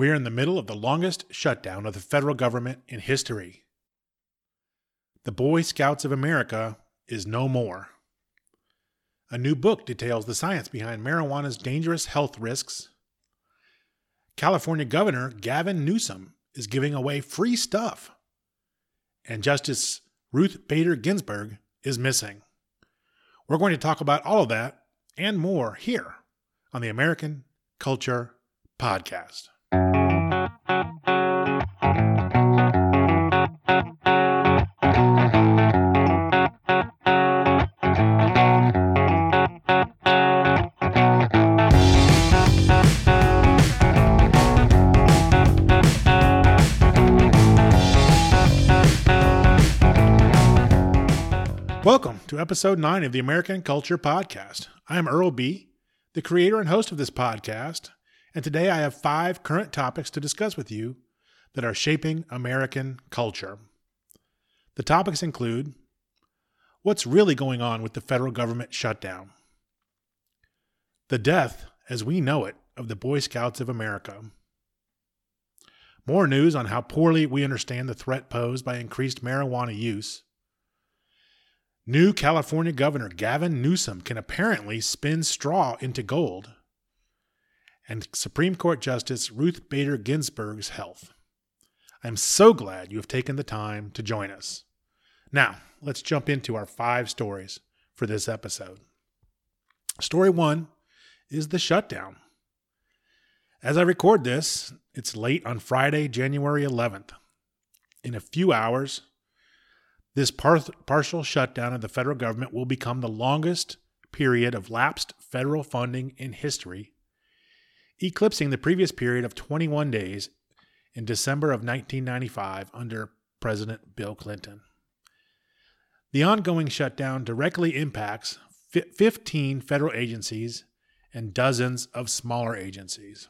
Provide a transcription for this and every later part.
We're in the middle of the longest shutdown of the federal government in history. The Boy Scouts of America is no more. A new book details the science behind marijuana's dangerous health risks. California Governor Gavin Newsom is giving away free stuff. And Justice Ruth Bader Ginsburg is missing. We're going to talk about all of that and more here on the American Culture Podcast. Episode 9 of the American Culture Podcast. I am Earl B., the creator and host of this podcast, and today I have five current topics to discuss with you that are shaping American culture. The topics include what's really going on with the federal government shutdown, the death, as we know it, of the Boy Scouts of America, more news on how poorly we understand the threat posed by increased marijuana use New California Governor Gavin Newsom can apparently spin straw into gold. And Supreme Court Justice Ruth Bader Ginsburg's health. I'm so glad you have taken the time to join us. Now, let's jump into our five stories for this episode. Story one is the shutdown. As I record this, it's late on Friday, January 11th. In a few hours, this par- partial shutdown of the federal government will become the longest period of lapsed federal funding in history, eclipsing the previous period of 21 days in December of 1995 under President Bill Clinton. The ongoing shutdown directly impacts 15 federal agencies and dozens of smaller agencies.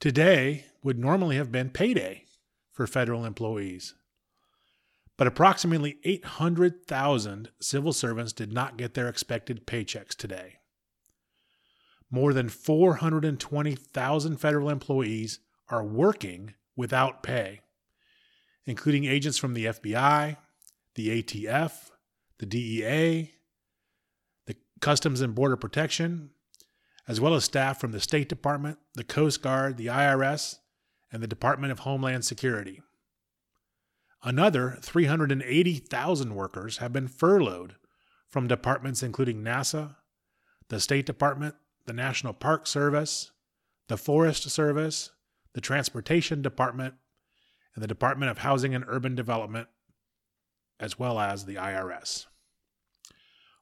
Today would normally have been payday for federal employees but approximately 800,000 civil servants did not get their expected paychecks today. More than 420,000 federal employees are working without pay, including agents from the FBI, the ATF, the DEA, the Customs and Border Protection, as well as staff from the State Department, the Coast Guard, the IRS, and the Department of Homeland Security. Another 380,000 workers have been furloughed from departments including NASA, the State Department, the National Park Service, the Forest Service, the Transportation Department, and the Department of Housing and Urban Development, as well as the IRS.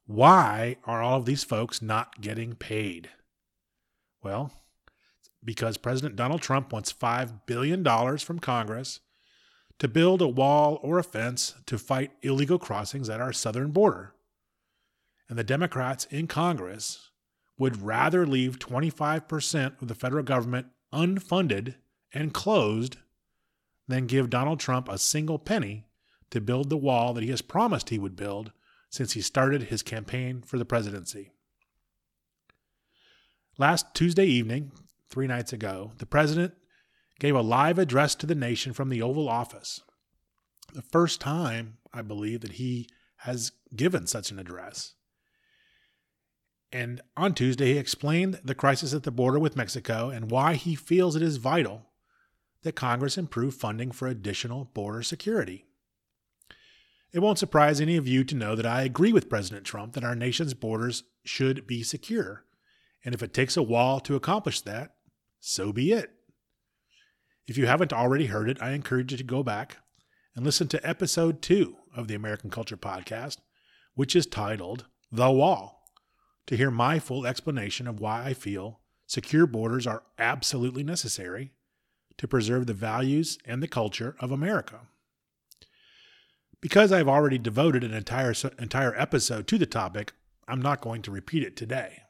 Why are all of these folks not getting paid? Well, because President Donald Trump wants $5 billion from Congress to build a wall or a fence to fight illegal crossings at our southern border. And the Democrats in Congress would rather leave 25% of the federal government unfunded and closed than give Donald Trump a single penny to build the wall that he has promised he would build since he started his campaign for the presidency. Last Tuesday evening, three nights ago, the president gave a live address to the nation from the Oval Office. The first time, I believe, that he has given such an address. And on Tuesday, he explained the crisis at the border with Mexico and why he feels it is vital that Congress improve funding for additional border security. It won't surprise any of you to know that I agree with President Trump that our nation's borders should be secure. And if it takes a wall to accomplish that, so be it. If you haven't already heard it, I encourage you to go back and listen to episode two of the American Culture Podcast, which is titled The Wall, to hear my full explanation of why I feel secure borders are absolutely necessary to preserve the values and the culture of America. Because I've already devoted an entire, entire episode to the topic, I'm not going to repeat it today.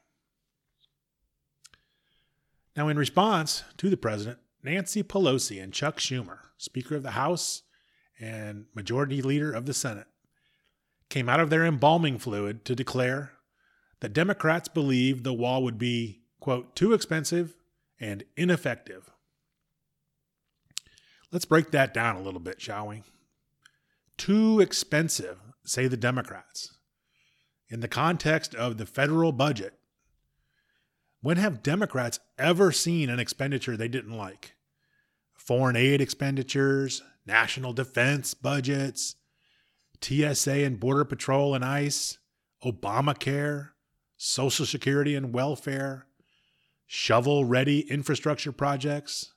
Now, in response to the president, Nancy Pelosi and Chuck Schumer, Speaker of the House and Majority Leader of the Senate, came out of their embalming fluid to declare that Democrats believe the wall would be, quote, too expensive and ineffective. Let's break that down a little bit, shall we? Too expensive, say the Democrats. In the context of the federal budget, when have Democrats ever seen an expenditure they didn't like? Foreign aid expenditures, national defense budgets, TSA and Border Patrol and ICE, Obamacare, Social Security and welfare, shovel ready infrastructure projects,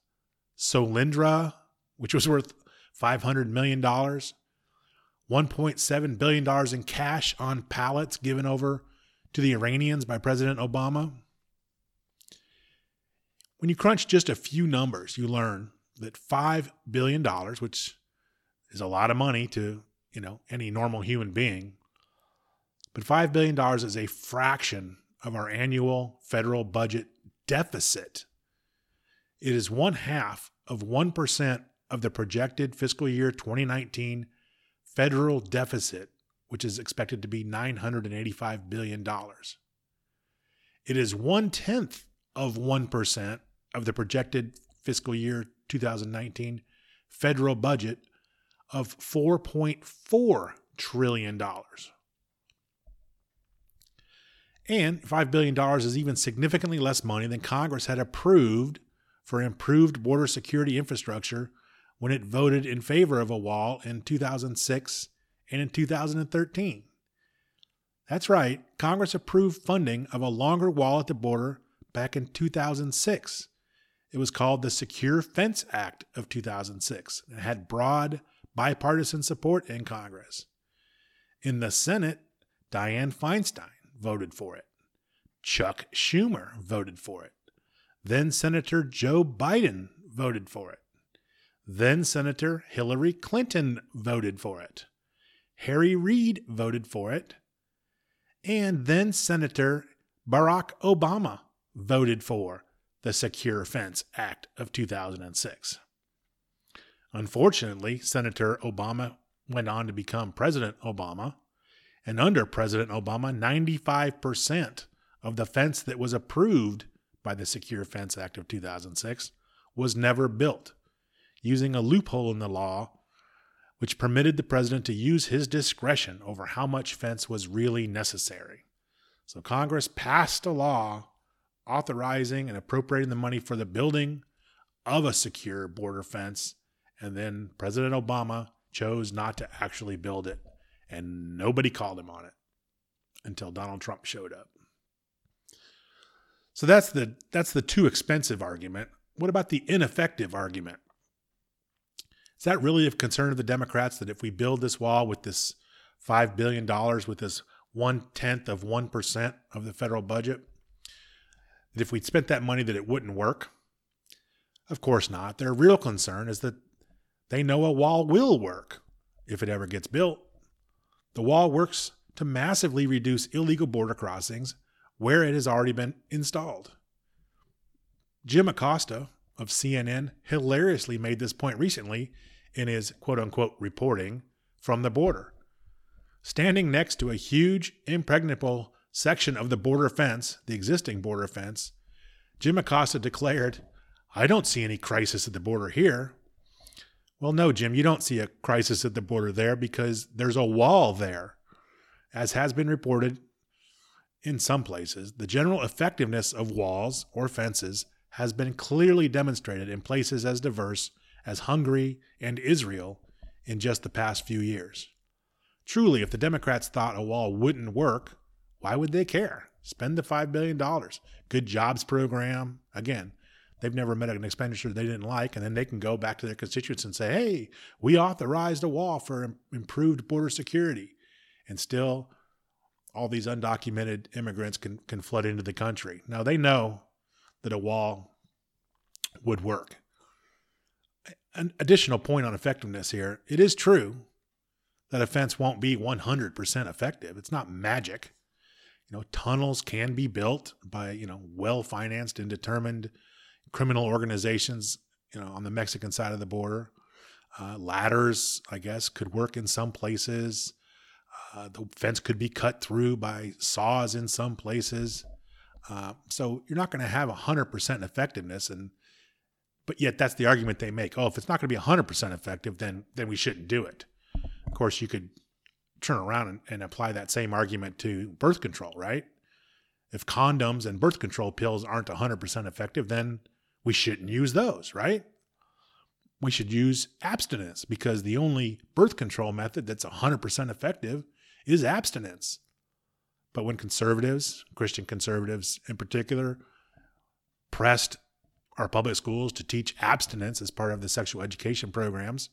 Solyndra, which was worth $500 million, $1.7 billion in cash on pallets given over to the Iranians by President Obama. When you crunch just a few numbers, you learn that $5 billion, which is a lot of money to, you know, any normal human being, but $5 billion is a fraction of our annual federal budget deficit. It is one half of 1% of the projected fiscal year 2019 federal deficit, which is expected to be $985 billion. It is one tenth of 1% of the projected fiscal year 2019 federal budget of $4.4 trillion. And $5 billion is even significantly less money than Congress had approved for improved border security infrastructure when it voted in favor of a wall in 2006 and in 2013. That's right, Congress approved funding of a longer wall at the border back in 2006. It was called the Secure Fence Act of 2006 and had broad bipartisan support in Congress. In the Senate, Dianne Feinstein voted for it. Chuck Schumer voted for it. Then Senator Joe Biden voted for it. Then Senator Hillary Clinton voted for it. Harry Reid voted for it. And then Senator Barack Obama voted for the Secure Fence Act of 2006. Unfortunately, Senator Obama went on to become President Obama and under President Obama, 95% of the fence that was approved by the Secure Fence Act of 2006 was never built, using a loophole in the law which permitted the president to use his discretion over how much fence was really necessary. So Congress passed a law authorizing and appropriating the money for the building of a secure border fence, and then President Obama chose not to actually build it and nobody called him on it until Donald Trump showed up. So that's the that's the too expensive argument. What about the ineffective argument? Is that really of concern of the Democrats that if we build this wall with this five billion dollars with this one tenth of one percent of the federal budget, that if we'd spent that money that it wouldn't work? Of course not. Their real concern is that they know a wall will work if it ever gets built. The wall works to massively reduce illegal border crossings where it has already been installed. Jim Acosta of CNN hilariously made this point recently in his quote unquote reporting from the border. Standing next to a huge, impregnable section of the border fence, the existing border fence, Jim Acosta declared, I don't see any crisis at the border here. Well, no, Jim, you don't see a crisis at the border there because there's a wall there. As has been reported in some places, the general effectiveness of walls or fences has been clearly demonstrated in places as diverse as Hungary and Israel in just the past few years. Truly, if the Democrats thought a wall wouldn't work, why would they care? Spend the $5 billion. Good jobs program. Again, they've never met an expenditure they didn't like, and then they can go back to their constituents and say, hey, we authorized a wall for improved border security. And still, all these undocumented immigrants can, can flood into the country. Now, they know that a wall would work. An additional point on effectiveness here it is true that a fence won't be 100% effective, it's not magic. You know, tunnels can be built by, you know, well financed and determined criminal organizations, you know, on the Mexican side of the border. Uh, ladders, I guess, could work in some places. Uh, the fence could be cut through by saws in some places. Uh, so you're not going to have 100% effectiveness. And but yet that's the argument they make. Oh, if it's not going to be 100% effective, then then we shouldn't do it. Of course, you could turn around and, and apply that same argument to birth control, right? If condoms and birth control pills aren't 100% effective, then we shouldn't use those, right? We should use abstinence because the only birth control method that's 100% effective is abstinence. But when conservatives, Christian conservatives in particular, pressed our public schools to teach abstinence as part of the sexual education programs,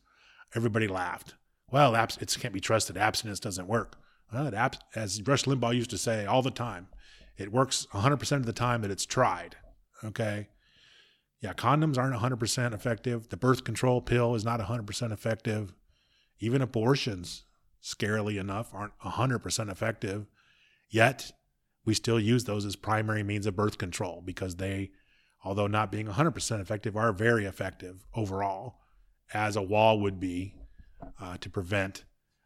everybody laughed. Well, it can't be trusted. Abstinence doesn't work. Well, abs- as Rush Limbaugh used to say all the time, it works 100% of the time that it's tried. Okay. Yeah, condoms aren't 100% effective. The birth control pill is not 100% effective. Even abortions, scarily enough, aren't 100% effective. Yet, we still use those as primary means of birth control because they, although not being 100% effective, are very effective overall, as a wall would be uh, to prevent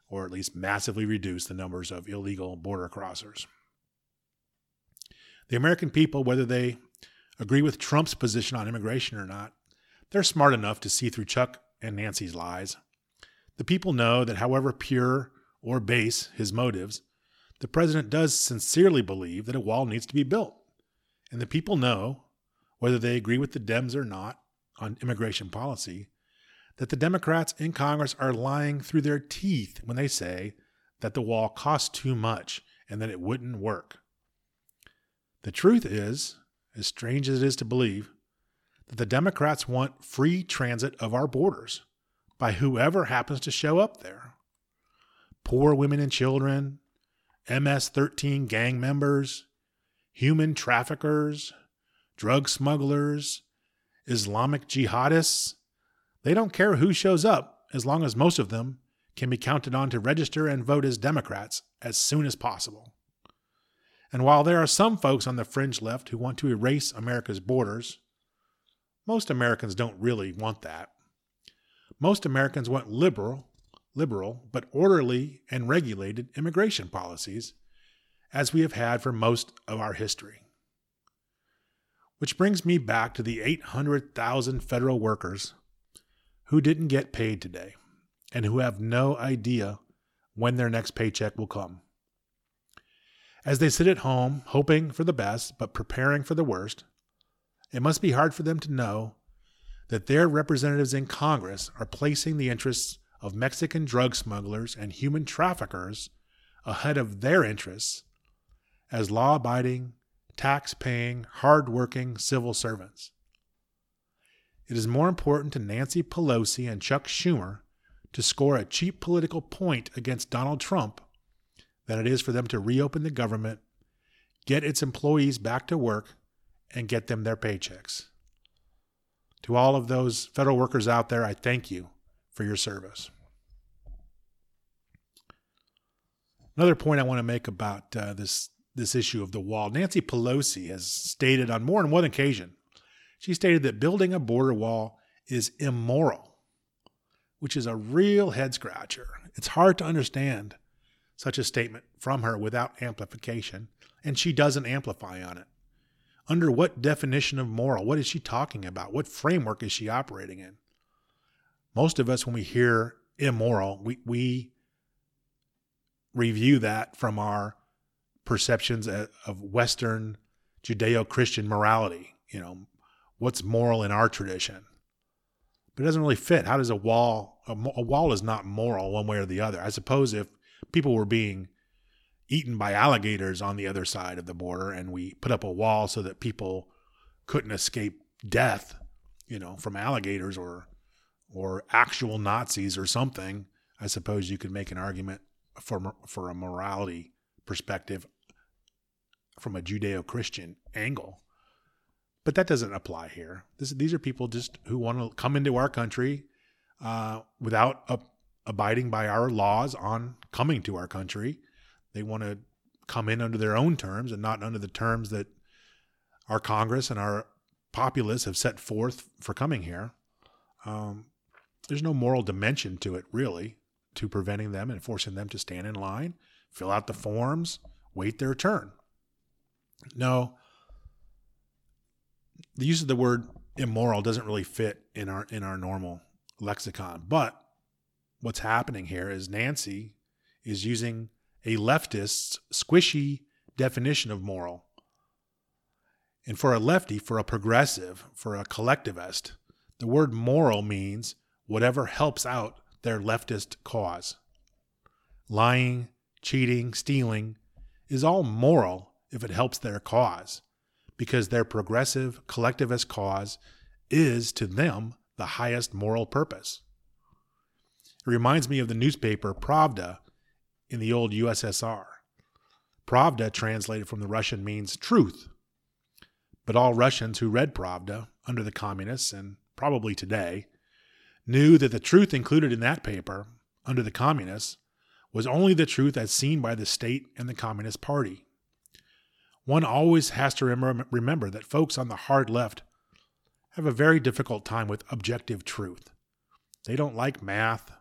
or at least massively reduce the numbers of illegal border crossers. The American people, whether they agree with Trump's position on immigration or not, they're smart enough to see through Chuck and Nancy's lies. The people know that however pure or base his motives, the president does sincerely believe that a wall needs to be built. And the people know, whether they agree with the Dems or not on immigration policy, that the Democrats in Congress are lying through their teeth when they say that the wall costs too much and that it wouldn't work. The truth is, as strange as it is to believe, that the Democrats want free transit of our borders by whoever happens to show up there. Poor women and children, MS 13 gang members, human traffickers, drug smugglers, Islamic jihadists. They don't care who shows up as long as most of them can be counted on to register and vote as Democrats as soon as possible. And while there are some folks on the fringe left who want to erase America's borders, most Americans don't really want that. Most Americans want liberal, liberal, but orderly and regulated immigration policies, as we have had for most of our history. Which brings me back to the 800,000 federal workers who didn't get paid today and who have no idea when their next paycheck will come. As they sit at home, hoping for the best but preparing for the worst, it must be hard for them to know that their representatives in Congress are placing the interests of Mexican drug smugglers and human traffickers ahead of their interests as law abiding, tax paying, hard working civil servants. It is more important to Nancy Pelosi and Chuck Schumer to score a cheap political point against Donald Trump than it is for them to reopen the government, get its employees back to work, and get them their paychecks. To all of those federal workers out there, I thank you for your service. Another point I want to make about uh, this this issue of the wall. Nancy Pelosi has stated on more than one occasion. She stated that building a border wall is immoral, which is a real head scratcher. It's hard to understand such a statement from her without amplification, and she doesn't amplify on it. Under what definition of moral? What is she talking about? What framework is she operating in? most of us, when we hear immoral, we, we review that from our perceptions of Western Judeo Christian morality. You know, what's moral in our tradition? But it doesn't really fit. How does a wall, a, a wall is not moral one way or the other. I suppose if people were being eaten by alligators on the other side of the border and we put up a wall so that people couldn't escape death, you know, from alligators or or actual Nazis or something, I suppose you could make an argument for for a morality perspective from a Judeo-Christian angle. But that doesn't apply here. This, these are people just who want to come into our country uh, without a, abiding by our laws on coming to our country. They want to come in under their own terms and not under the terms that our Congress and our populace have set forth for coming here. Um, there's no moral dimension to it, really, to preventing them and forcing them to stand in line, fill out the forms, wait their turn. No, the use of the word immoral doesn't really fit in our in our normal lexicon. But what's happening here is Nancy is using a leftist's squishy definition of moral. And for a lefty, for a progressive, for a collectivist, the word moral means whatever helps out their leftist cause. Lying, cheating, stealing is all moral if it helps their cause, because their progressive collectivist cause is to them the highest moral purpose. It reminds me of the newspaper Pravda in the old USSR. Pravda, translated from the Russian, means truth. But all Russians who read Pravda under the communists, and probably today, knew that the truth included in that paper, under the communists, was only the truth as seen by the state and the Communist Party. One always has to remember that folks on the hard left have a very difficult time with objective truth. They don't like math.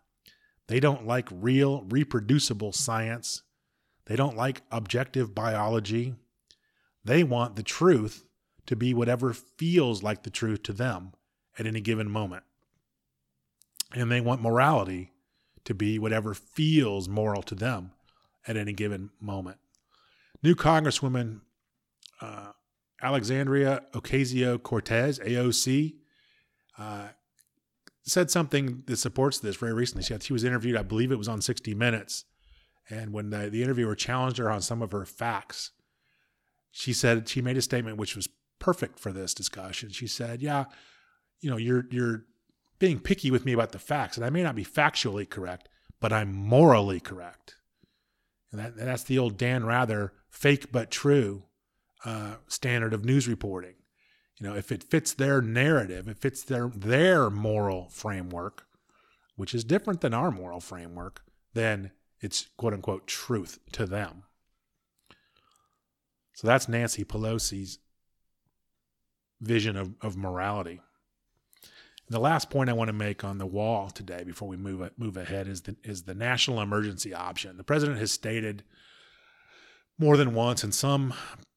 They don't like real, reproducible science. They don't like objective biology. They want the truth to be whatever feels like the truth to them at any given moment. And they want morality to be whatever feels moral to them at any given moment. New Congresswoman uh, Alexandria Ocasio Cortez, AOC, uh, said something that supports this very recently. She, had, she was interviewed, I believe it was on 60 Minutes. And when the, the interviewer challenged her on some of her facts, she said she made a statement which was perfect for this discussion. She said, "Yeah, you know, you're you're being picky with me about the facts, and I may not be factually correct, but I'm morally correct. And that, that's the old Dan Rather fake but true uh, standard of news reporting. You know, if it fits their narrative, it fits their their moral framework, which is different than our moral framework, then it's quote unquote truth to them. So that's Nancy Pelosi's vision of, of morality. The last point I want to make on the wall today, before we move move ahead, is the is the national emergency option. The president has stated more than once, and some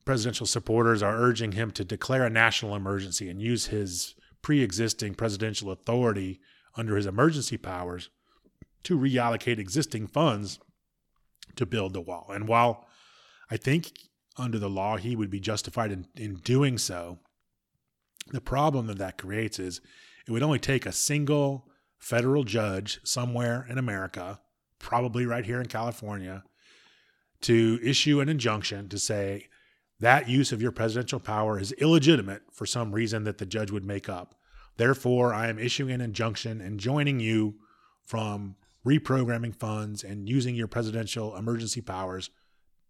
presidential supporters are urging him to declare a national emergency and use his pre-existing presidential authority under his emergency powers to reallocate existing funds to build the wall. And while I think under the law he would be justified in, in doing so, the problem that that creates is it would only take a single federal judge somewhere in America, probably right here in California, to issue an injunction to say that use of your presidential power is illegitimate for some reason that the judge would make up. Therefore, I am issuing an injunction and joining you from reprogramming funds and using your presidential emergency powers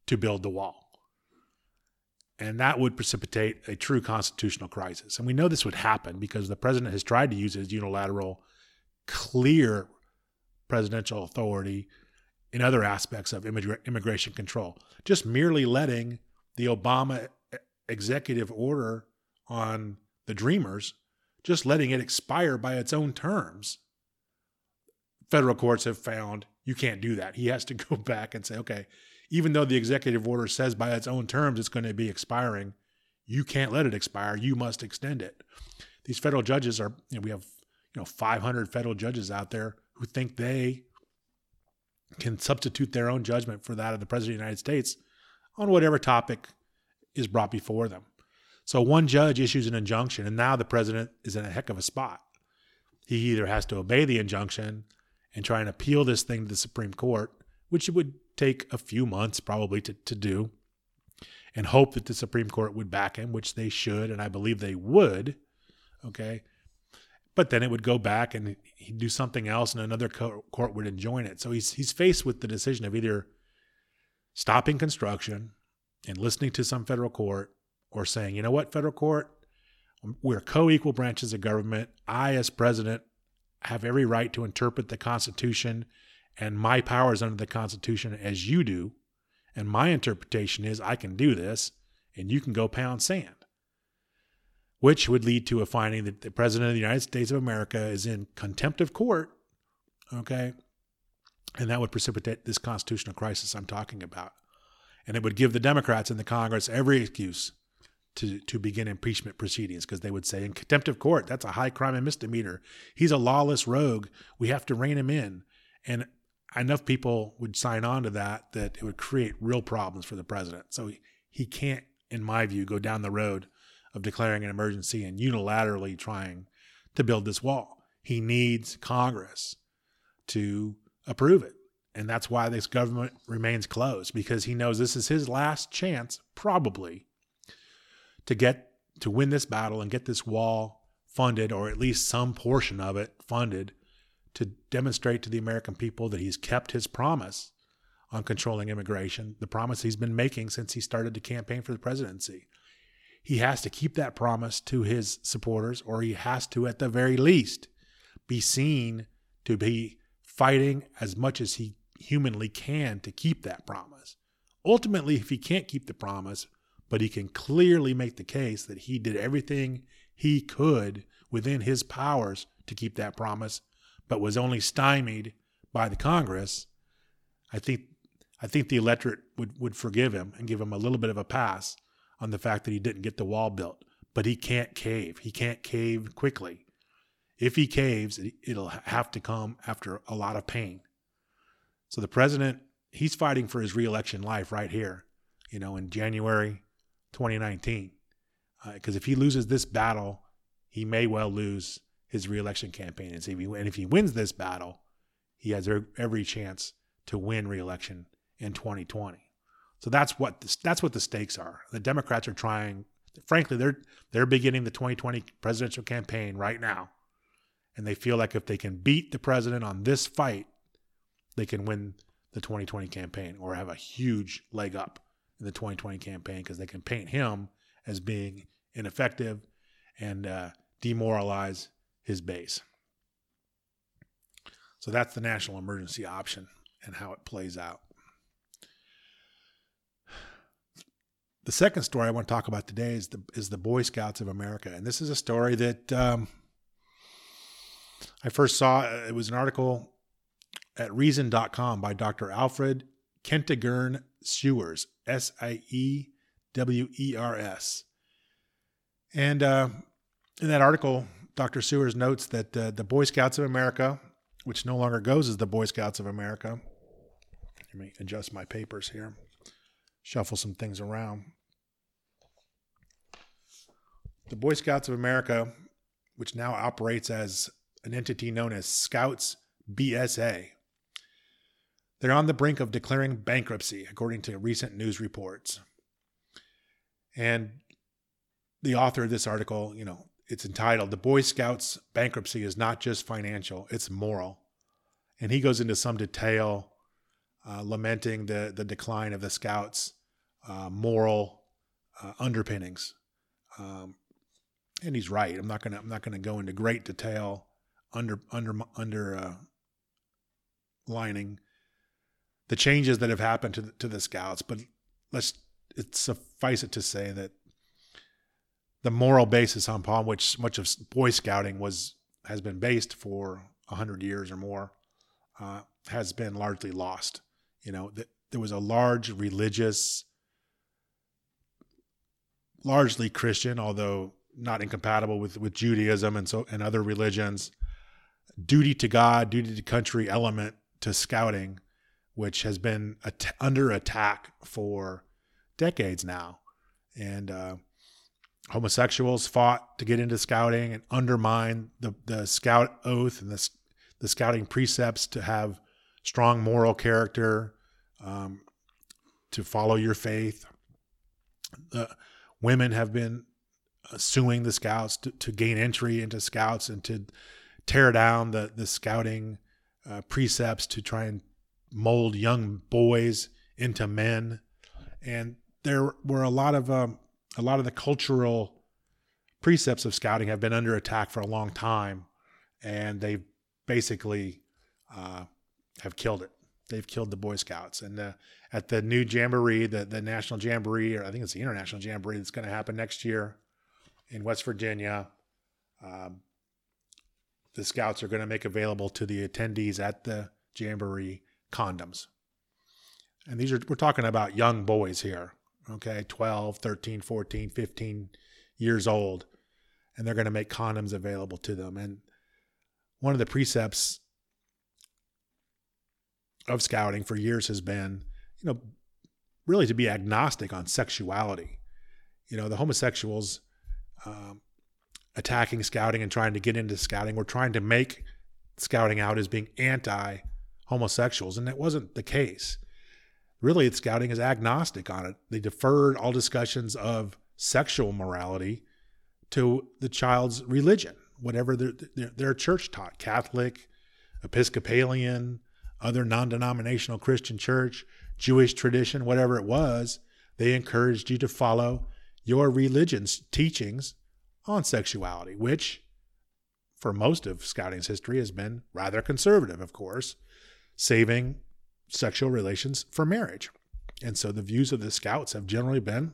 to build the wall. And that would precipitate a true constitutional crisis. And we know this would happen because the president has tried to use his unilateral, clear presidential authority in other aspects of immigration control. Just merely letting the Obama executive order on the Dreamers, just letting it expire by its own terms. Federal courts have found you can't do that. He has to go back and say, okay, even though the executive order says by its own terms it's going to be expiring, you can't let it expire. You must extend it. These federal judges are, you know, we have, you know, 500 federal judges out there who think they can substitute their own judgment for that of the President of the United States on whatever topic is brought before them. So one judge issues an injunction, and now the president is in a heck of a spot. He either has to obey the injunction and try and appeal this thing to the Supreme Court, which it would take a few months probably to, to do, and hope that the Supreme Court would back him, which they should, and I believe they would. Okay. But then it would go back and he'd do something else, and another court would enjoin it. So he's he's faced with the decision of either stopping construction and listening to some federal court, or saying, you know what, federal court, we're co-equal branches of government. I, as president, have every right to interpret the Constitution and my powers under the Constitution as you do. And my interpretation is I can do this and you can go pound sand, which would lead to a finding that the President of the United States of America is in contempt of court. Okay. And that would precipitate this constitutional crisis I'm talking about. And it would give the Democrats in the Congress every excuse to to begin impeachment proceedings because they would say in contempt of court that's a high crime and misdemeanor. He's a lawless rogue. We have to rein him in. And enough people would sign on to that that it would create real problems for the president. So he, he can't in my view go down the road of declaring an emergency and unilaterally trying to build this wall. He needs congress to approve it and that's why this government remains closed because he knows this is his last chance probably to get to win this battle and get this wall funded, or at least some portion of it funded, to demonstrate to the American people that he's kept his promise on controlling immigration, the promise he's been making since he started to campaign for the presidency. He has to keep that promise to his supporters, or he has to, at the very least, be seen to be fighting as much as he humanly can to keep that promise. Ultimately, if he can't keep the promise, but he can clearly make the case that he did everything he could within his powers to keep that promise, but was only stymied by the Congress. I think I think the electorate would, would forgive him and give him a little bit of a pass on the fact that he didn't get the wall built. But he can't cave. He can't cave quickly. If he caves, it'll have to come after a lot of pain. So the president, he's fighting for his reelection life right here. You know, in January 2019. Because uh, if he loses this battle, he may well lose his reelection campaign. And if he, and if he wins this battle, he has every chance to win reelection in 2020. So that's what the, that's what the stakes are. The Democrats are trying. Frankly, they're they're beginning the 2020 presidential campaign right now, and they feel like if they can beat the president on this fight, they can win the 2020 campaign or have a huge leg up in the 2020 campaign because they can paint him as being ineffective and uh, demoralize his base. So that's the national emergency option and how it plays out. The second story I want to talk about today is the is the Boy Scouts of America, and this is a story that um, I first saw. It was an article at Reason.com by Dr. Alfred Kentigern Siewers, S I E W E R S. And uh, in that article, Dr. Siewers notes that uh, the Boy Scouts of America, which no longer goes as the Boy Scouts of America, let me adjust my papers here, shuffle some things around. The Boy Scouts of America, which now operates as an entity known as Scouts BSA, they're on the brink of declaring bankruptcy, according to recent news reports. And the author of this article, you know, it's entitled The Boy Scouts Bankruptcy is Not Just Financial, It's Moral. And he goes into some detail uh, lamenting the, the decline of the Scouts' uh, moral uh, underpinnings. Um, and he's right. I'm not gonna I'm not gonna go into great detail under under under uh, lining the changes that have happened to the, to the scouts, but let's it suffice it to say that the moral basis upon which much of Boy Scouting was has been based for hundred years or more uh, has been largely lost. You know, th- there was a large religious, largely Christian, although not incompatible with with Judaism and so and other religions, duty to God, duty to country element to scouting which has been at- under attack for decades now. And uh, homosexuals fought to get into scouting and undermine the, the scout oath and the, the scouting precepts to have strong moral character, um, to follow your faith. The women have been uh, suing the scouts to, to, gain entry into scouts and to tear down the, the scouting uh, precepts to try and mold young boys into men, and there were a lot of um, a lot of the cultural precepts of scouting have been under attack for a long time, and they basically uh, have killed it. They've killed the Boy Scouts, and uh, at the new jamboree, the the national jamboree, or I think it's the international jamboree that's going to happen next year in West Virginia. Um, the scouts are going to make available to the attendees at the jamboree condoms. And these are we're talking about young boys here. okay, 12, 13, 14, 15 years old, and they're going to make condoms available to them. And one of the precepts of scouting for years has been, you know, really to be agnostic on sexuality. You know, the homosexuals um, attacking scouting and trying to get into scouting were trying to make scouting out as being anti homosexuals, and that wasn't the case. Really, scouting is agnostic on it. They deferred all discussions of sexual morality to the child's religion, whatever their, their, their church taught Catholic, Episcopalian, other non denominational Christian church, Jewish tradition, whatever it was, they encouraged you to follow your religion's teachings on sexuality, which for most of scouting's history has been rather conservative, of course, saving sexual relations for marriage. And so the views of the scouts have generally been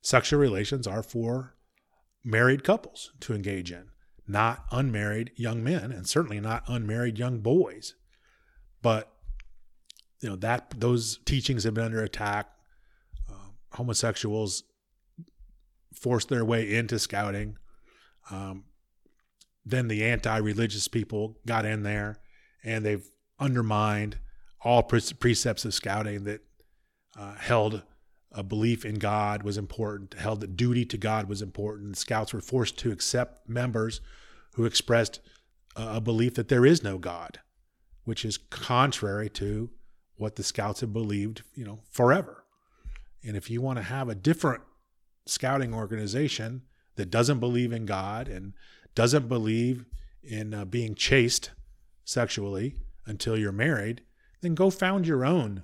sexual relations are for married couples to engage in, not unmarried young men, and certainly not unmarried young boys. But you know that those teachings have been under attack. Uh, homosexuals forced their way into scouting. Um, then the anti-religious people got in there, and they've undermined all precepts of scouting that uh, held a belief in God was important, held that duty to God was important. Scouts were forced to accept members who expressed a belief that there is no God, which is contrary to what the scouts have believed, you know, forever. And if you want to have a different scouting organization that doesn't believe in God and doesn't believe in uh, being chaste sexually until you're married, then go found your own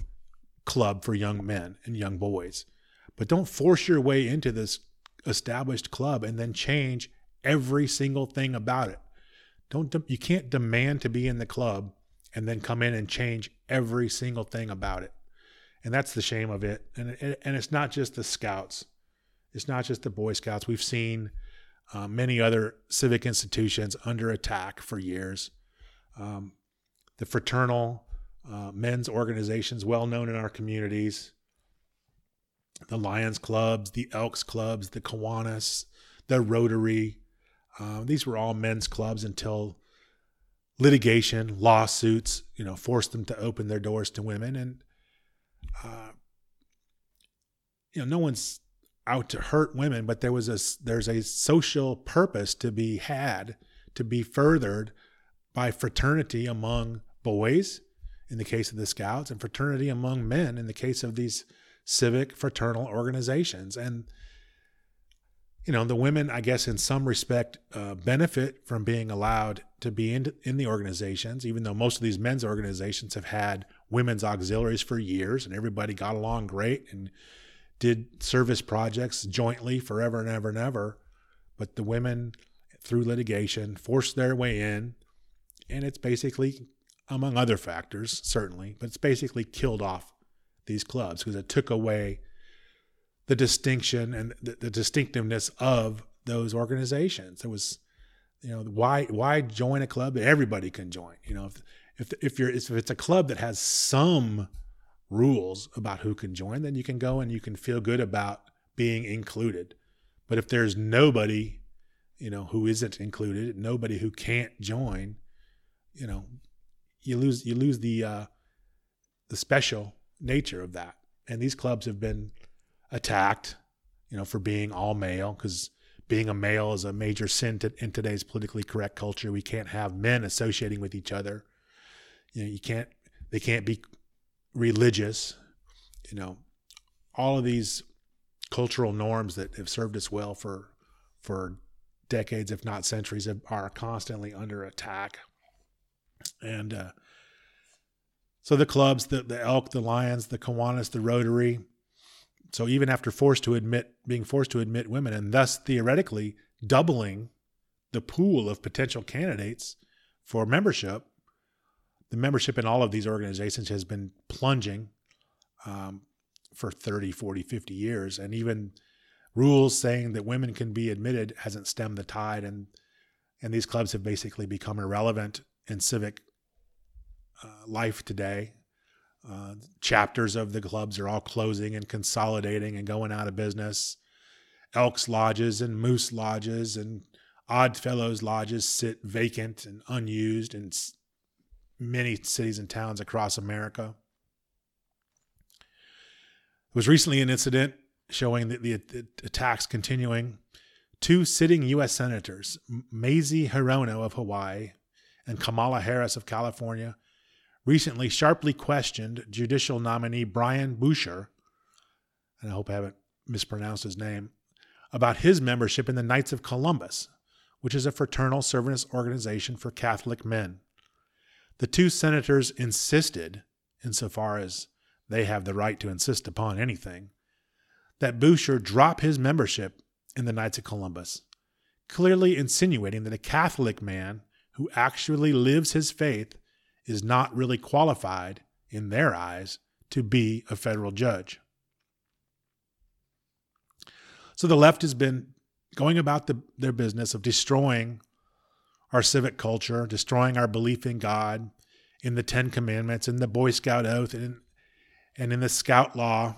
club for young men and young boys. But don't force your way into this established club and then change every single thing about it. Don't you can't demand to be in the club and then come in and change every single thing about it. And that's the shame of it. And and it's not just the scouts. It's not just the Boy Scouts. We've seen uh, many other civic institutions under attack for years. Um, the fraternal uh, men's organizations, well known in our communities, the Lions clubs, the Elks clubs, the Kiwanis, the Rotary. Uh, these were all men's clubs until litigation, lawsuits, you know, forced them to open their doors to women. And, uh, you know, no one's out to hurt women, but there was a there's a social purpose to be had, to be furthered by fraternity among boys in the case of the scouts and fraternity among men in the case of these civic fraternal organizations. And you know the women i guess in some respect uh, benefit from being allowed to be in, in the organizations even though most of these men's organizations have had women's auxiliaries for years and everybody got along great and did service projects jointly forever and ever and ever but the women through litigation forced their way in and it's basically among other factors certainly but it's basically killed off these clubs because it took away the distinction and the, the distinctiveness of those organizations. It was, you know, why why join a club that everybody can join? You know, if if if you're if it's a club that has some rules about who can join, then you can go and you can feel good about being included. But if there's nobody, you know, who isn't included, nobody who can't join, you know, you lose you lose the uh, the special nature of that. And these clubs have been attacked, you know, for being all male because being a male is a major sin to, in today's politically correct culture. We can't have men associating with each other. You know, you can't. They can't be religious. You know, all of these cultural norms that have served us well for for decades, if not centuries, are constantly under attack. And uh, so the clubs, the, the Elk, the Lions, the Kiwanis, the Rotary. So even after forced to admit, being forced to admit women, and thus theoretically doubling the pool of potential candidates for membership, the membership in all of these organizations has been plunging um, for 30, 40, 50 years. And even rules saying that women can be admitted hasn't stemmed the tide. And, and these clubs have basically become irrelevant in civic uh, life today. Uh, chapters of the clubs are all closing and consolidating and going out of business. Elks lodges and moose lodges and odd fellows lodges sit vacant and unused in many cities and towns across America. There was recently an incident showing that the, the attacks continuing. Two sitting U.S. senators, Mazie Hirono of Hawaii and Kamala Harris of California, recently sharply questioned judicial nominee Brian Buescher, and I hope I haven't mispronounced his name, about his membership in the Knights of Columbus, which is a fraternal service organization for Catholic men. The two senators insisted, insofar as they have the right to insist upon anything, that Buescher drop his membership in the Knights of Columbus, clearly insinuating that a Catholic man who actually lives his faith is not really qualified, in their eyes, to be a federal judge. So the left has been going about the, their business of destroying our civic culture, destroying our belief in God, in the Ten Commandments, in the Boy Scout oath, and, and in the Scout law,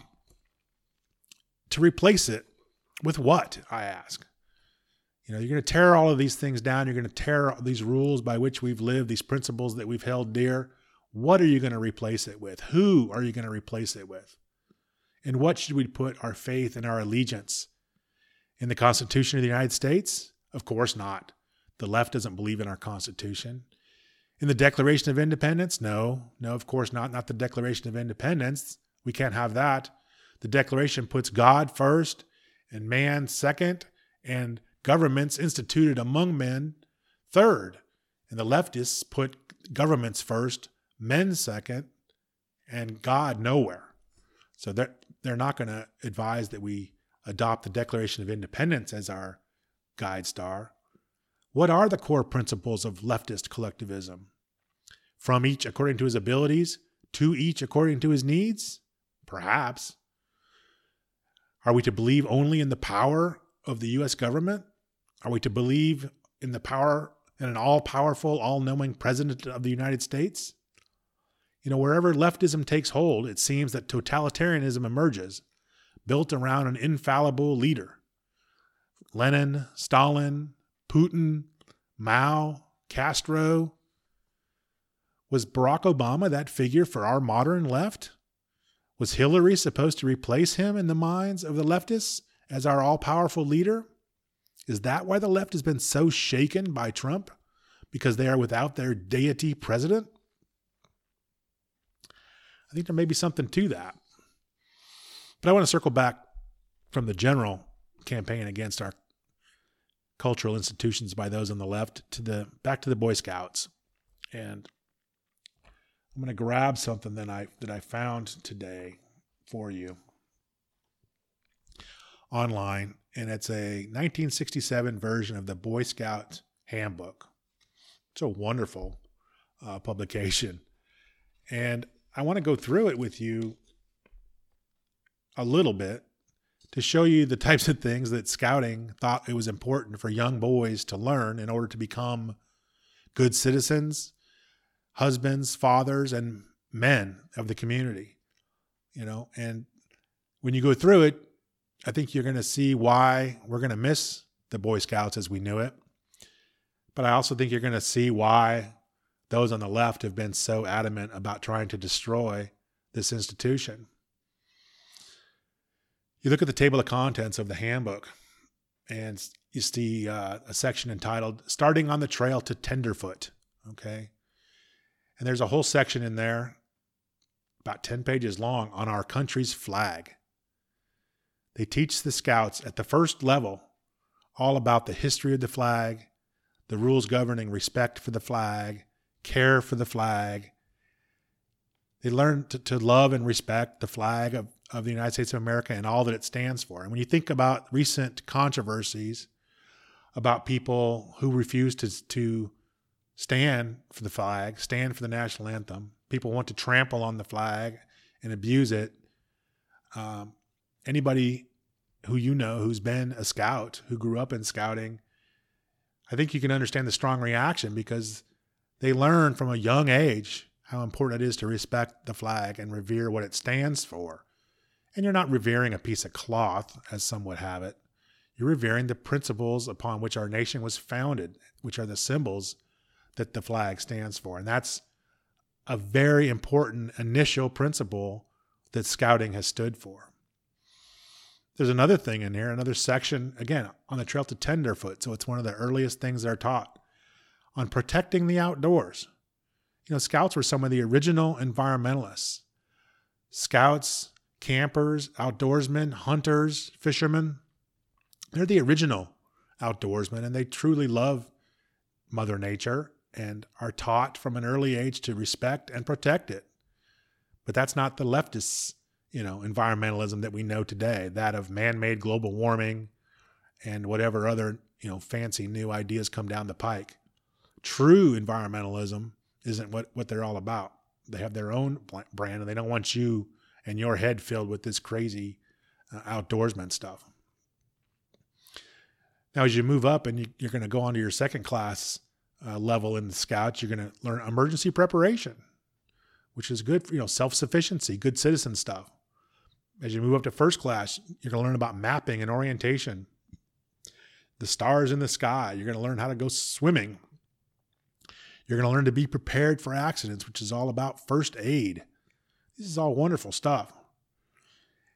to replace it with what, I ask? You know, you're going to tear all of these things down. You're going to tear these rules by which we've lived, these principles that we've held dear. What are you going to replace it with? Who are you going to replace it with? And what should we put our faith and our allegiance? In the Constitution of the United States? Of course not. The left doesn't believe in our Constitution. In the Declaration of Independence? No, no, of course not. Not the Declaration of Independence. We can't have that. The Declaration puts God first and man second and governments instituted among men third. And the leftists put governments first, men second, and God nowhere. So they're, they're not going to advise that we adopt the Declaration of Independence as our guide star. What are the core principles of leftist collectivism? From each according to his abilities, to each according to his needs? Perhaps. Are we to believe only in the power of the U.S. government? Are we to believe in the power in an all powerful, all knowing president of the United States? You know, wherever leftism takes hold, it seems that totalitarianism emerges, built around an infallible leader. Lenin, Stalin, Putin, Mao, Castro. Was Barack Obama that figure for our modern left? Was Hillary supposed to replace him in the minds of the leftists as our all powerful leader? Is that why the left has been so shaken by Trump? Because they are without their deity president? I think there may be something to that. But I want to circle back from the general campaign against our cultural institutions by those on the left to the back to the Boy Scouts. And I'm going to grab something that I that I found today for you online, and it's a 1967 version of the Boy Scout Handbook. It's a wonderful uh, publication, and I want to go through it with you a little bit to show you the types of things that scouting thought it was important for young boys to learn in order to become good citizens husbands, fathers, and men of the community. You know, and when you go through it, I think you're going to see why we're going to miss the Boy Scouts as we knew it. But I also think you're going to see why those on the left have been so adamant about trying to destroy this institution. You look at the table of contents of the handbook, and you see uh, a section entitled Starting on the Trail to Tenderfoot. Okay. And there's a whole section in there, about 10 pages long, on our country's flag. They teach the scouts at the first level all about the history of the flag, the rules governing respect for the flag, care for the flag. They learn to, to love and respect the flag of, of the United States of America and all that it stands for. And when you think about recent controversies about people who refuse to, to stand for the flag, stand for the national anthem. People want to trample on the flag and abuse it. Um, anybody who you know who's been a scout, who grew up in scouting, I think you can understand the strong reaction because they learn from a young age how important it is to respect the flag and revere what it stands for. And you're not revering a piece of cloth, as some would have it. You're revering the principles upon which our nation was founded, which are the symbols that the flag stands for. And that's a very important initial principle that scouting has stood for. There's another thing in here, another section, again, on the trail to Tenderfoot. So it's one of the earliest things they're taught on protecting the outdoors. You know, scouts were some of the original environmentalists. Scouts, campers, outdoorsmen, hunters, fishermen, they're the original outdoorsmen and they truly love Mother Nature and are taught from an early age to respect and protect it. But that's not the leftists, you know, environmentalism that we know today, that of man-made global warming and whatever other, you know, fancy new ideas come down the pike. True environmentalism isn't what, what they're all about. They have their own brand and they don't want you and your head filled with this crazy uh, outdoorsman stuff. Now, as you move up and you, are going to go on to your second class uh, level in the scouts, you're going to learn emergency preparation, which is good for, you know, self-sufficiency, good citizen stuff. As you move up to first class, you're going to learn about mapping and orientation, the stars in the sky. You're going to learn how to go swimming. You're going to learn to be prepared for accidents, which is all about first aid. This is all wonderful stuff.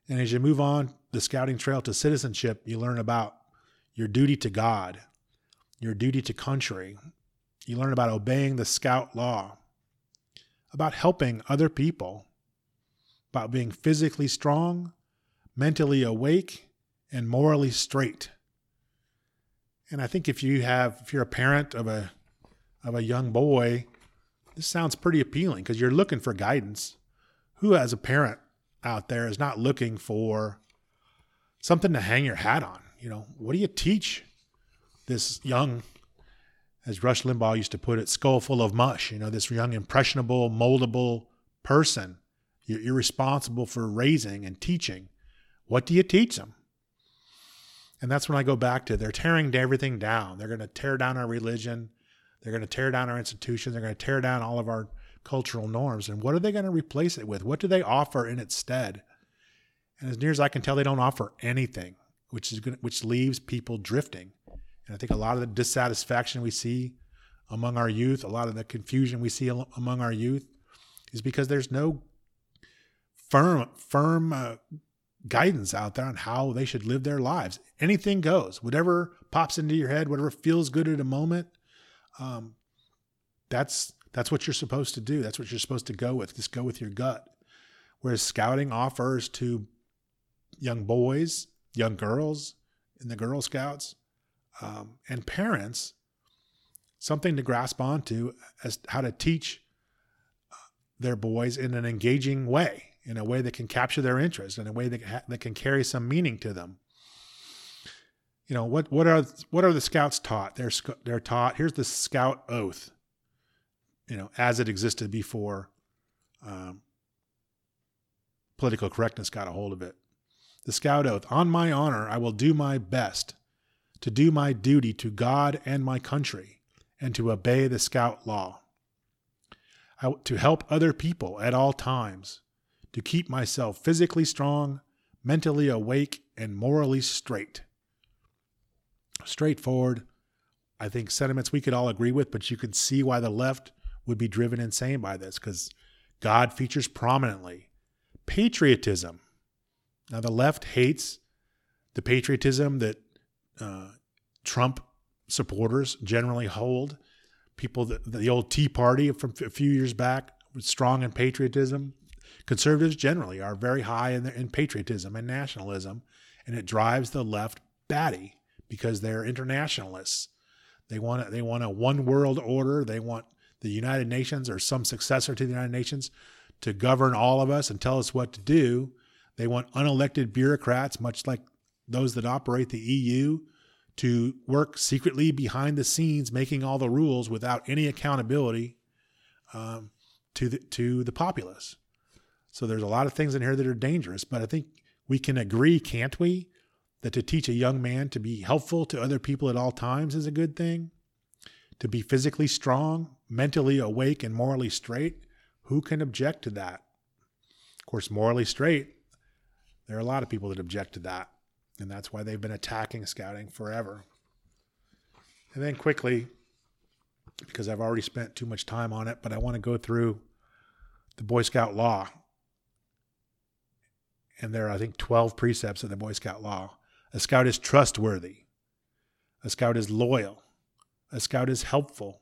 And as you move on the scouting trail to citizenship, you learn about your duty to God, your duty to country, you learn about obeying the scout law, about helping other people, about being physically strong, mentally awake, and morally straight. And I think if you have if you're a parent of a of a young boy, this sounds pretty appealing because you're looking for guidance. Who as a parent out there is not looking for something to hang your hat on? You know, what do you teach this young as Rush Limbaugh used to put it, skull full of mush. You know, this young, impressionable, moldable person you're responsible for raising and teaching. What do you teach them? And that's when I go back to they're tearing everything down. They're going to tear down our religion. They're going to tear down our institutions. They're going to tear down all of our cultural norms. And what are they going to replace it with? What do they offer in its stead? And as near as I can tell, they don't offer anything, which is going which leaves people drifting. And I think a lot of the dissatisfaction we see among our youth, a lot of the confusion we see among our youth, is because there's no firm firm uh, guidance out there on how they should live their lives. Anything goes, whatever pops into your head, whatever feels good at a moment. Um, that's that's what you're supposed to do. That's what you're supposed to go with. Just go with your gut. Whereas scouting offers to young boys, young girls in the Girl Scouts, um, and parents something to grasp onto as how to teach uh, their boys in an engaging way, in a way that can capture their interest, in a way that ha- that can carry some meaning to them. You know what what are what are the scouts taught? They're they're taught. Here's the scout oath. You know, as it existed before um, political correctness got a hold of it. The scout oath: On my honor, I will do my best to do my duty to God and my country, and to obey the scout law, I, to help other people at all times, to keep myself physically strong, mentally awake, and morally straight. Straightforward, I think sentiments we could all agree with, but you can see why the left would be driven insane by this because God features prominently. Patriotism. Now, the left hates the patriotism that uh, Trump supporters generally hold. People, that, the old Tea Party from a few years back, was strong in patriotism. Conservatives generally are very high in, in patriotism and nationalism, and it drives the left batty because they're internationalists. They want a, they want a one world order. They want the United Nations or some successor to the United Nations to govern all of us and tell us what to do. They want unelected bureaucrats, much like those that operate the EU to work secretly behind the scenes, making all the rules without any accountability um, to the to the populace. So there's a lot of things in here that are dangerous, but I think we can agree, can't we, that to teach a young man to be helpful to other people at all times is a good thing. To be physically strong, mentally awake, and morally straight. who can object to that? Of course, morally straight, there are a lot of people that object to that. And that's why they've been attacking scouting forever. And then quickly, because I've already spent too much time on it, but I want to go through the Boy Scout law. And there are, I think, 12 precepts of the Boy Scout law. A scout is trustworthy. A scout is loyal. A scout is helpful.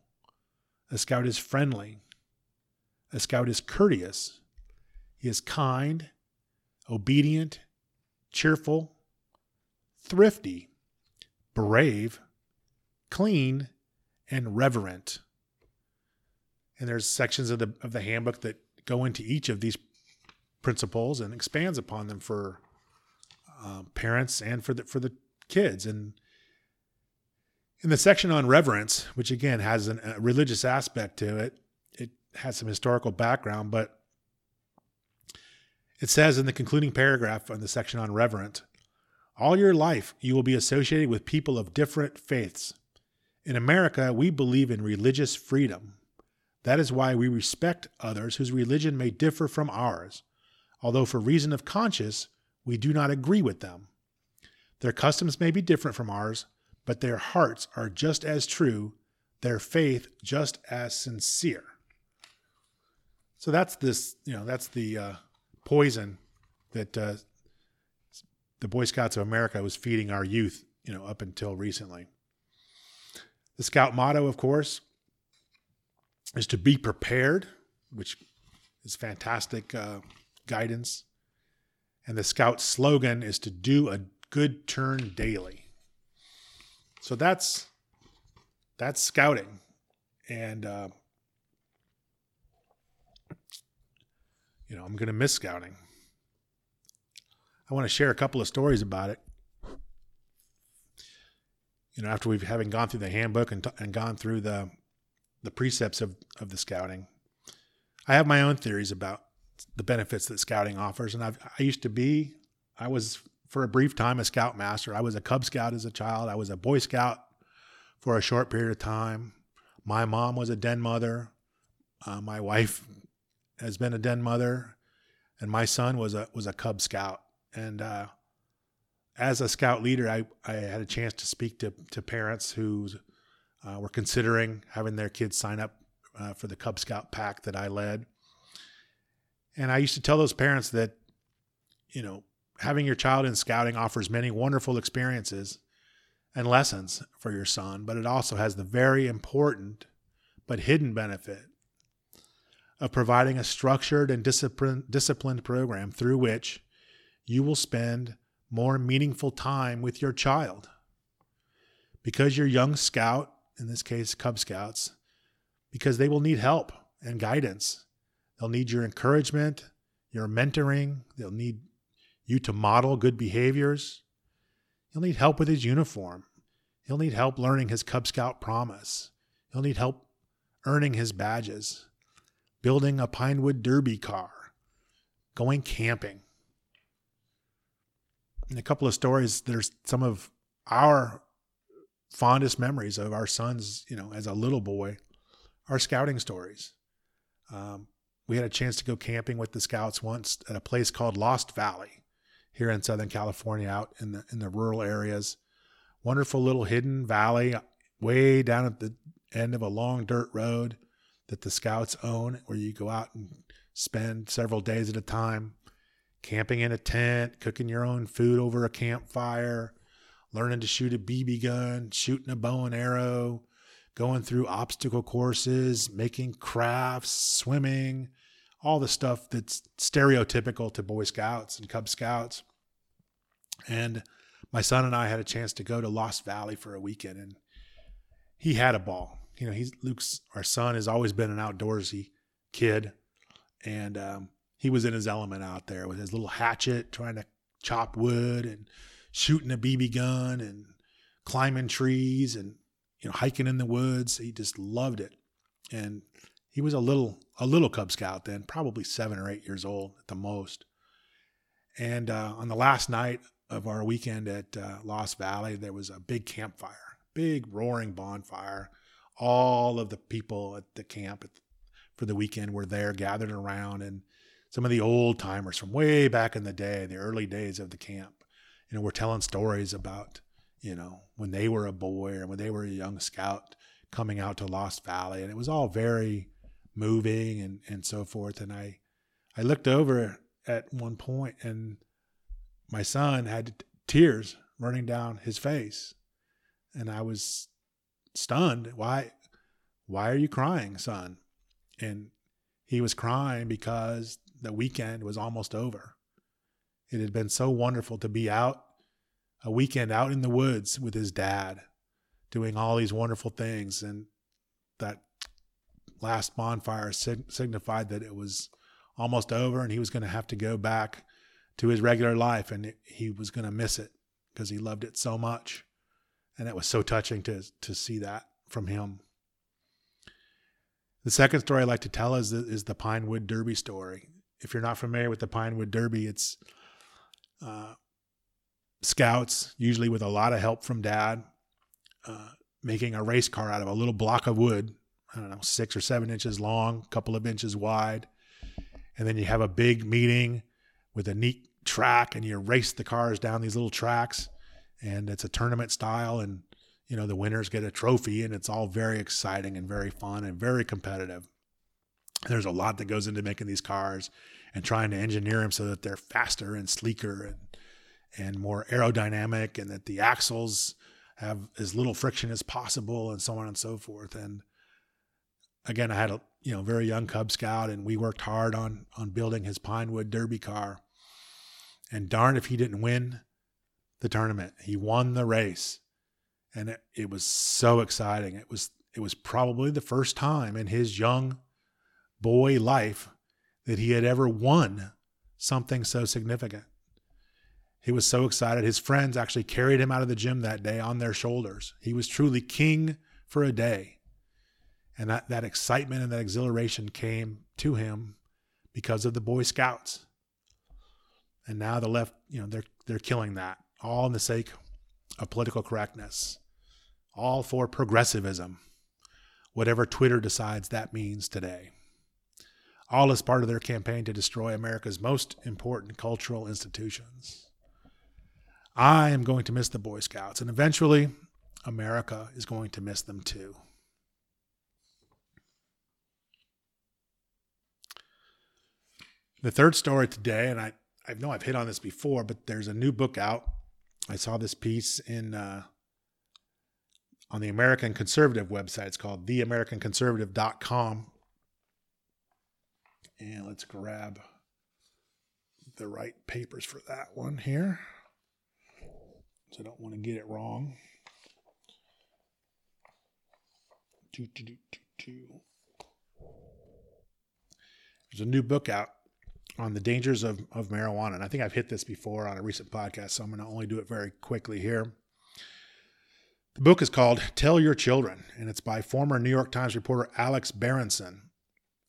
A scout is friendly. A scout is courteous. He is kind, obedient, cheerful, thrifty, brave, clean, and reverent. And there's sections of the of the handbook that go into each of these principles and expands upon them for uh, parents and for the for the kids. And in the section on reverence, which again has an, a religious aspect to it, it has some historical background, but it says in the concluding paragraph on the section on reverence, all your life you will be associated with people of different faiths. In America, we believe in religious freedom. That is why we respect others whose religion may differ from ours, although for reason of conscience we do not agree with them. Their customs may be different from ours, but their hearts are just as true, their faith just as sincere. So that's this, you know, that's the uh, poison that uh, the Boy Scouts of America was feeding our youth, you know, up until recently. The scout motto, of course, is to be prepared, which is fantastic uh, guidance. And the Scout's slogan is to do a good turn daily. So that's that's scouting, and uh, you know I'm going to miss scouting. I want to share a couple of stories about it you know, after we've having gone through the handbook and, and gone through the the precepts of, of the scouting, I have my own theories about the benefits that scouting offers. And I've, I used to be, I was for a brief time a scoutmaster. I was a Cub Scout as a child. I was a Boy Scout for a short period of time. My mom was a den mother. Uh, my wife has been a den mother, and my son was a was a Cub Scout. And uh, as a scout leader, I, I had a chance to speak to, to parents who uh, were considering having their kids sign up uh, for the Cub Scout pack that I led. And I used to tell those parents that, you know, having your child in scouting offers many wonderful experiences and lessons for your son, but it also has the very important but hidden benefit of providing a structured and disciplined, program through which you will spend more meaningful time with your child. Because you're young scout, in this case, Cub Scouts, because they will need help and guidance. They'll need your encouragement, your mentoring. They'll need you to model good behaviors. He'll need help with his uniform. He'll need help learning his Cub Scout promise. He'll need help earning his badges, building a Pinewood Derby car, going camping, and a couple of stories There's some of our fondest memories of our sons, you know, as a little boy, are scouting stories. Um, we had a chance to go camping with the scouts once at a place called Lost Valley here in Southern California, out in the in the rural areas. Wonderful little hidden valley, way down at the end of a long dirt road that the scouts own, where you go out and spend several days at a time camping in a tent, cooking your own food over a campfire, learning to shoot a BB gun, shooting a bow and arrow, going through obstacle courses, making crafts, swimming, all the stuff that's stereotypical to Boy Scouts and Cub Scouts. And my son and I had a chance to go to Lost Valley for a weekend and he had a ball. You know, he's Luke's our son has always been an outdoorsy kid. And um, he was in his element out there with his little hatchet trying to chop wood and shooting a BB gun and climbing trees and you know hiking in the woods. He just loved it. And he was a little a little Cub Scout then, probably 7 or 8 years old at the most. And uh, on the last night of our weekend at uh, Lost Valley, there was a big campfire, big roaring bonfire. All of the people at the camp, at for the weekend were there gathered around and some of the old timers from way back in the day, the early days of the camp, you know, were telling stories about, you know, when they were a boy or when they were a young scout coming out to Lost Valley. And it was all very moving and, and so forth. And I, I looked over at one point and my son had tears running down his face. And I was stunned. Why, why are you crying, son? And he was crying because the weekend was almost over. It had been so wonderful to be out a weekend out in the woods with his dad doing all these wonderful things. And last bonfire sig- signified that it was almost over and he was going to have to go back to his regular life and it, he was going to miss it because he loved it so much. And it was so touching to, to see that from him. The second story I'd like to tell is the, is the Pinewood Derby story. If you're not familiar with the Pinewood Derby, it's uh, scouts, usually with a lot of help from dad, uh, making a race car out of a little block of wood, I don't know, six or seven inches long, a couple of inches wide. And then you have a big meeting with a neat track and you race the cars down these little tracks. And it's a tournament style. And, you know, the winners get a trophy and it's all very exciting and very fun and very competitive. There's a lot that goes into making these cars and trying to engineer them so that they're faster and sleeker and and more aerodynamic and that the axles have as little friction as possible and so on and so forth. And again, I had a you know very young Cub Scout and we worked hard on on building his Pinewood Derby car. And darn if he didn't win the tournament. He won the race. And it, it was so exciting. It was it was probably the first time in his young boy life that he had ever won something so significant. He was so excited. His friends actually carried him out of the gym that day on their shoulders. He was truly king for a day. And that, that excitement and that exhilaration came to him because of the Boy Scouts. And now the left, you know, they're they're killing that, all in the sake of political correctness, all for progressivism, whatever Twitter decides that means today all as part of their campaign to destroy America's most important cultural institutions. I am going to miss the Boy Scouts, and eventually, America is going to miss them too. The third story today, and I, I know I've hit on this before, but there's a new book out. I saw this piece in uh, on the American Conservative website. It's called theamericanconservative.com and let's grab the right papers for that one here. So I don't want to get it wrong. There's a new book out on the dangers of, of marijuana. And I think I've hit this before on a recent podcast, so I'm going to only do it very quickly here. The book is called Tell Your Children, and it's by former New York Times reporter Alex Berenson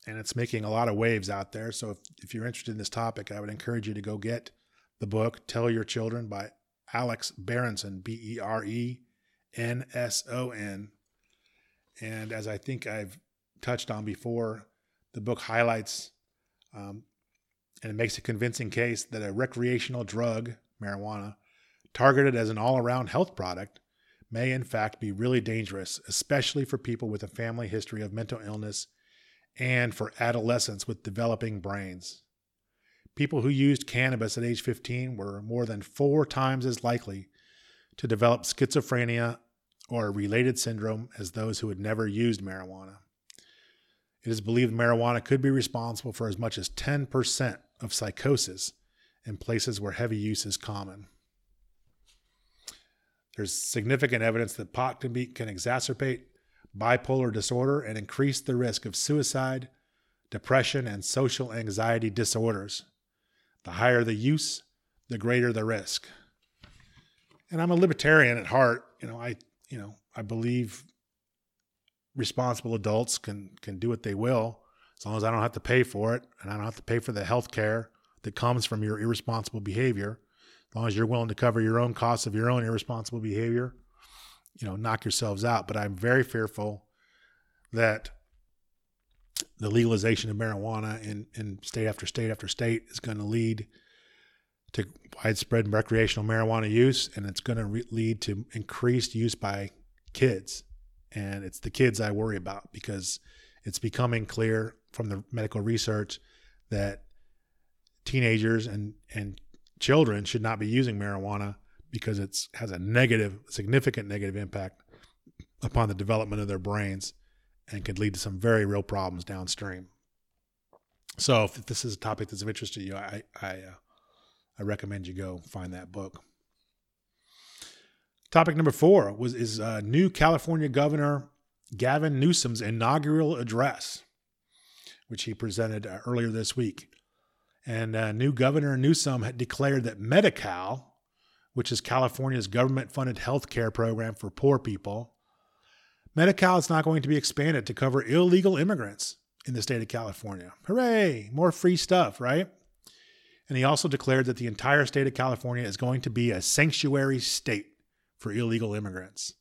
and it's making a lot of waves out there. So if, if you're interested in this topic, I would encourage you to go get the book Tell Your Children by Alex Berenson, B E R E N S O N. And as I think I've touched on before, the book highlights um, and it makes a convincing case that a recreational drug, marijuana, targeted as an all around health product, may in fact be really dangerous, especially for people with a family history of mental illness and for adolescents with developing brains. People who used cannabis at age 15 were more than four times as likely to develop schizophrenia or a related syndrome as those who had never used marijuana. It is believed marijuana could be responsible for as much as 10% of psychosis in places where heavy use is common. There's significant evidence that pot can, be, can exacerbate bipolar disorder and increase the risk of suicide, depression, and social anxiety disorders. The higher the use, the greater the risk. And I'm a libertarian at heart. You know, I you know, I believe responsible adults can can do what they will as long as I don't have to pay for it and I don't have to pay for the health care that comes from your irresponsible behavior. As long as you're willing to cover your own costs of your own irresponsible behavior, you know knock yourselves out but i'm very fearful that the legalization of marijuana in, in state after state after state is going to lead to widespread recreational marijuana use, and it's going to re- lead to increased use by kids. And it's the kids I worry about because it's becoming clear from the medical research that teenagers and, and children should not be using marijuana because it has a negative, significant negative impact upon the development of their brains and could lead to some very real problems downstream. So, if this is a topic that's of interest to you, I I, uh, I recommend you go find that book. Topic number four was is uh, new California Governor Gavin Newsom's inaugural address, which he presented uh, earlier this week. And uh, new Governor Newsom had declared that Medi-Cal, which is California's government-funded health care program for poor people, Medi-Cal is not going to be expanded to cover illegal immigrants in the state of California. Hooray! More free stuff, right? And he also declared that the entire state of California is going to be a sanctuary state for illegal immigrants.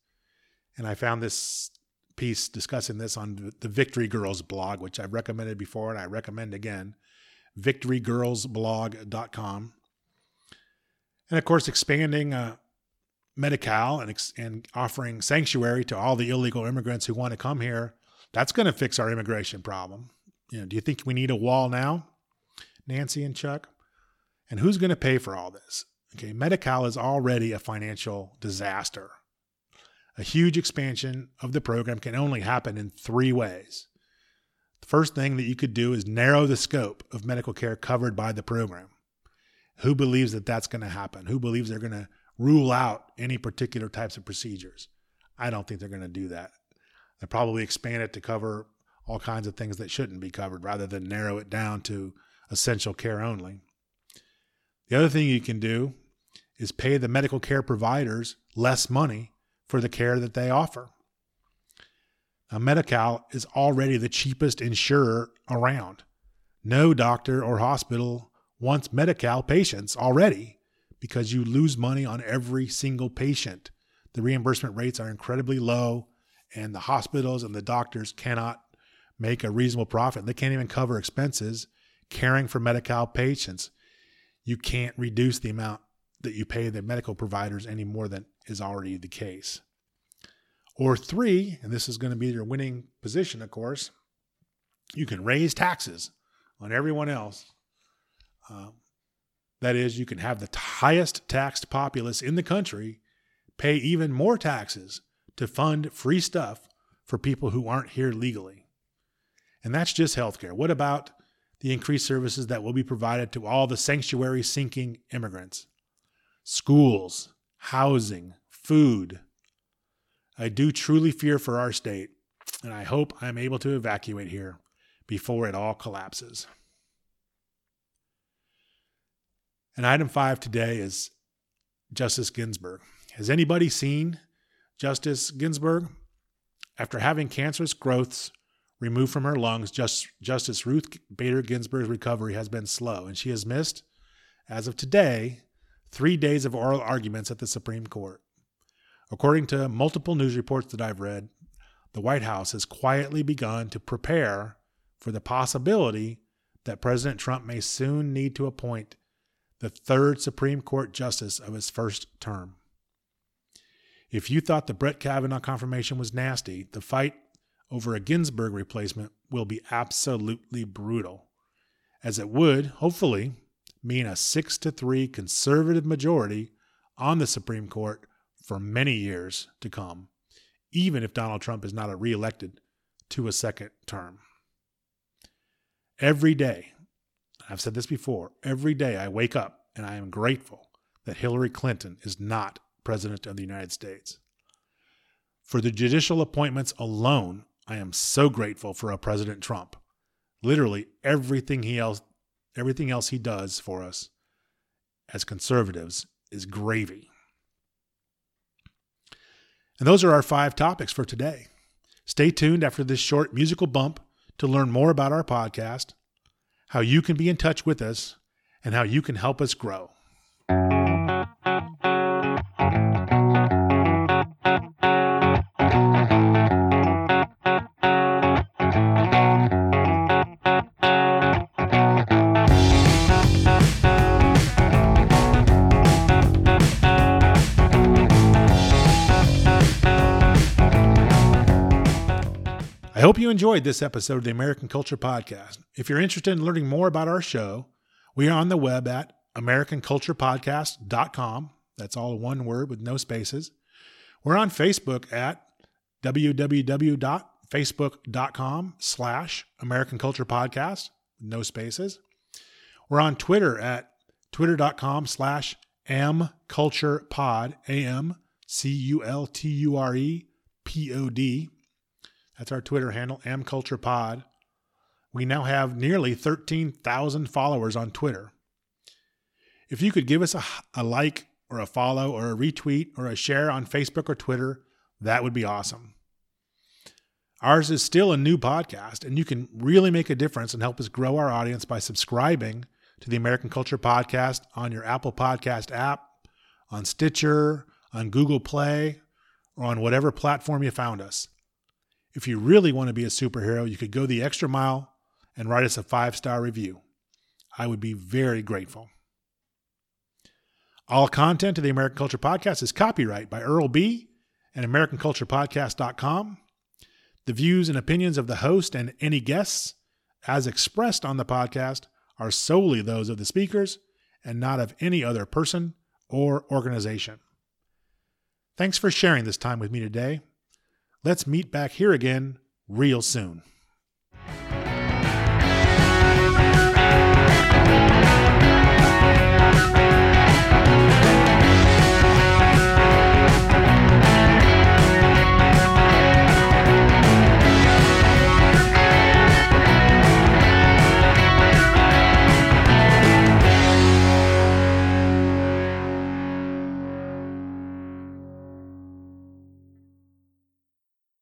And I found this piece discussing this on the Victory Girls blog, which I've recommended before and I recommend again victorygirlsblog.com. And of course, expanding uh, Medi-Cal and, and offering sanctuary to all the illegal immigrants who want to come here, that's going to fix our immigration problem. You know, do you think we need a wall now, Nancy and Chuck? And who's going to pay for all this? Okay, Medi-Cal is already a financial disaster. A huge expansion of the program can only happen in three ways. The first thing that you could do is narrow the scope of medical care covered by the program. Who believes that that's going to happen? Who believes they're going to rule out any particular types of procedures. I don't think they're going to do that. They'll probably expand it to cover all kinds of things that shouldn't be covered rather than narrow it down to essential care only. The other thing you can do is pay the medical care providers less money for the care that they offer. Now, Medi-Cal is already the cheapest insurer around. No doctor or hospital wants Medi-Cal patients already because you lose money on every single patient. The reimbursement rates are incredibly low, and the hospitals and the doctors cannot make a reasonable profit. They can't even cover expenses caring for Medi-Cal patients. You can't reduce the amount that you pay the medical providers any more than is already the case. Or three, and this is going to be your winning position, of course, you can raise taxes on everyone else. Uh, that is, you can have the highest taxed populace in the country pay even more taxes to fund free stuff for people who aren't here legally. And that's just healthcare. What about the increased services that will be provided to all the sanctuary seeking immigrants? Schools, housing, food. I do truly fear for our state, and I hope I'm able to evacuate here before it all collapses. And item five today is Justice Ginsburg. Has anybody seen Justice Ginsburg? After having cancerous growths removed from her lungs, Just, Justice Ruth Bader Ginsburg's recovery has been slow, and she has missed, as of today, three days of oral arguments at the Supreme Court. According to multiple news reports that I've read, the White House has quietly begun to prepare for the possibility that President Trump may soon need to appoint the third Supreme Court justice of his first term. If you thought the Brett Kavanaugh confirmation was nasty, the fight over a Ginsburg replacement will be absolutely brutal, as it would, hopefully, mean a 6 to 3 conservative majority on the Supreme Court for many years to come, even if Donald Trump is not reelected to a second term. Every day, I've said this before. Every day I wake up and I am grateful that Hillary Clinton is not President of the United States. For the judicial appointments alone, I am so grateful for a President Trump. Literally everything he else everything else he does for us as conservatives is gravy. And those are our five topics for today. Stay tuned after this short musical bump to learn more about our podcast how you can be in touch with us, and how you can help us grow. You enjoyed this episode of the American Culture Podcast. If you're interested in learning more about our show, we are on the web at AmericanCulturePodcast.com. That's all one word with no spaces. We're on Facebook at www.facebook.com slash American Culture Podcast, no spaces. We're on Twitter at twitter.com slash amculturepod, A-M-C-U-L-T-U-R-E-P-O-D. That's our Twitter handle, amculturepod. We now have nearly 13,000 followers on Twitter. If you could give us a, a like or a follow or a retweet or a share on Facebook or Twitter, that would be awesome. Ours is still a new podcast, and you can really make a difference and help us grow our audience by subscribing to the American Culture Podcast on your Apple Podcast app, on Stitcher, on Google Play, or on whatever platform you found us. If you really want to be a superhero, you could go the extra mile and write us a five star review. I would be very grateful. All content of the American Culture Podcast is copyright by Earl B. and AmericanCulturePodcast.com. The views and opinions of the host and any guests, as expressed on the podcast, are solely those of the speakers and not of any other person or organization. Thanks for sharing this time with me today. Let's meet back here again real soon.